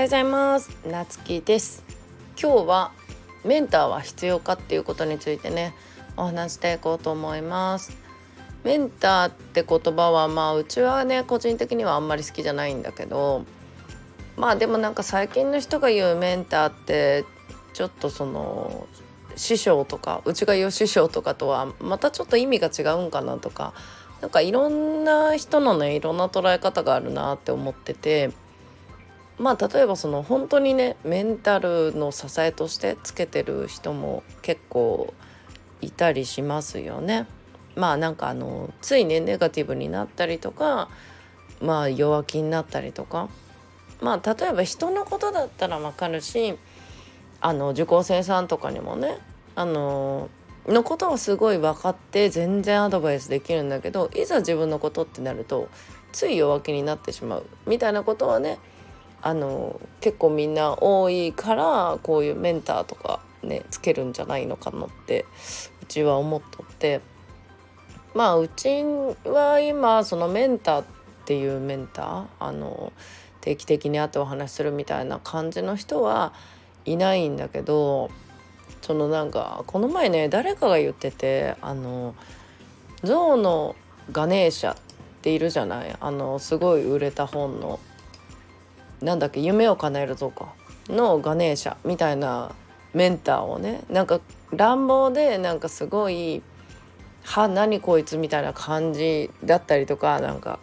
ようございます。なつきです。今日はメンターは必要かっていうことについてね。お話していこうと思います。メンターって言葉はまあうちはね個人的にはあんまり好きじゃないんだけどまあでもなんか最近の人が言うメンターってちょっとその師匠とかうちが言う師匠とかとはまたちょっと意味が違うんかなとかなんかいろんな人のねいろんな捉え方があるなって思っててまあ例えばその本当にねメンタルの支えとしてつけてる人も結構いたりしますよね。まあなんかあのついねネガティブになったりとかまあ弱気になったりとかまあ例えば人のことだったらわかるしあの受講生さんとかにもねあののことはすごい分かって全然アドバイスできるんだけどいざ自分のことってなるとつい弱気になってしまうみたいなことはねあの結構みんな多いからこういうメンターとかねつけるんじゃないのかなってうちは思っとって。まあうちは今そのメンターっていうメンターあの定期的に会ってお話しするみたいな感じの人はいないんだけどそのなんかこの前ね誰かが言っててあの象のガネーシャっているじゃない？あのすごい売れた本の。なんだっけ夢を叶えるぞかのガネーシャみたいなメンターをねなんか乱暴でなんかすごい「は何こいつ」みたいな感じだったりとかなんか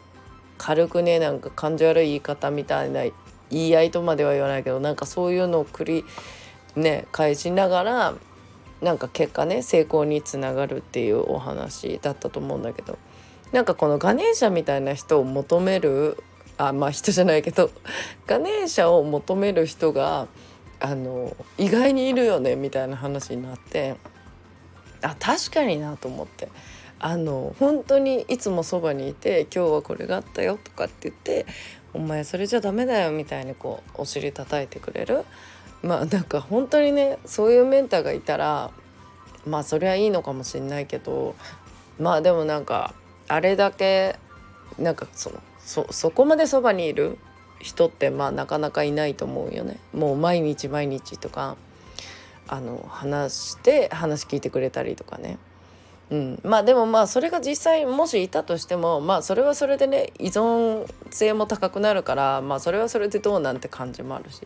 軽くねなんか感じ悪い言い方みたいな言い合いとまでは言わないけどなんかそういうのを繰りね返しながらなんか結果ね成功につながるっていうお話だったと思うんだけどなんかこのガネーシャみたいな人を求めるあまあ人じゃないけどガネーシャを求める人があの意外にいるよねみたいな話になってあ確かになと思って。あの本当にいつもそばにいて「今日はこれがあったよ」とかって言って「お前それじゃダメだよ」みたいにこうお尻叩いてくれる。まあなんか本当にねそういうメンターがいたらまあそれはいいのかもしんないけどまあでもなんかあれだけなんかそのそそこまでそばにいる人ってまあなかなかいないと思うよね。もう毎日毎日とかあの話して話聞いてくれたりとかね。うん、まあでもまあそれが実際もしいたとしてもまあそれはそれでね依存性も高くなるからまあそれはそれでどうなんて感じもあるし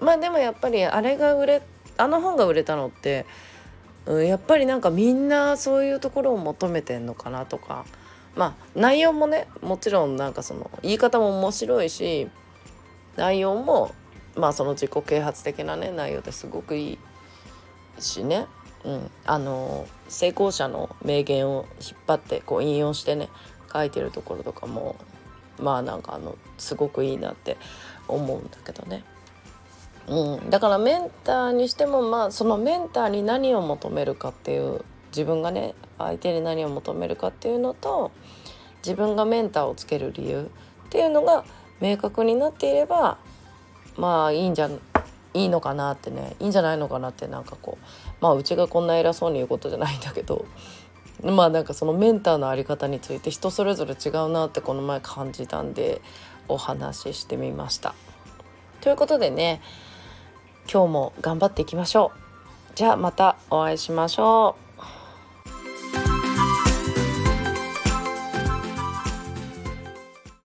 まあでもやっぱりあれが売れあの本が売れたのって、うん、やっぱりなんかみんなそういうところを求めてんのかなとかまあ内容もねもちろんなんかその言い方も面白いし内容もまあその自己啓発的なね内容ですごくいいしね、うん、あの成功者の名言を引っ張ってこう引用してね書いてるところとかもまあなんかあのすごくいいなって思うんだけどね。うん、だからメンターにしてもまあそのメンターに何を求めるかっていう自分がね相手に何を求めるかっていうのと自分がメンターをつける理由っていうのが明確になっていればまあいいんじゃいいのかなってねいいんじゃないのかなってなんかこうまあうちがこんな偉そうに言うことじゃないんだけどまあなんかそのメンターの在り方について人それぞれ違うなってこの前感じたんでお話ししてみました。ということでね今日も頑張っていきましょう。じゃあまたお会いしましょう。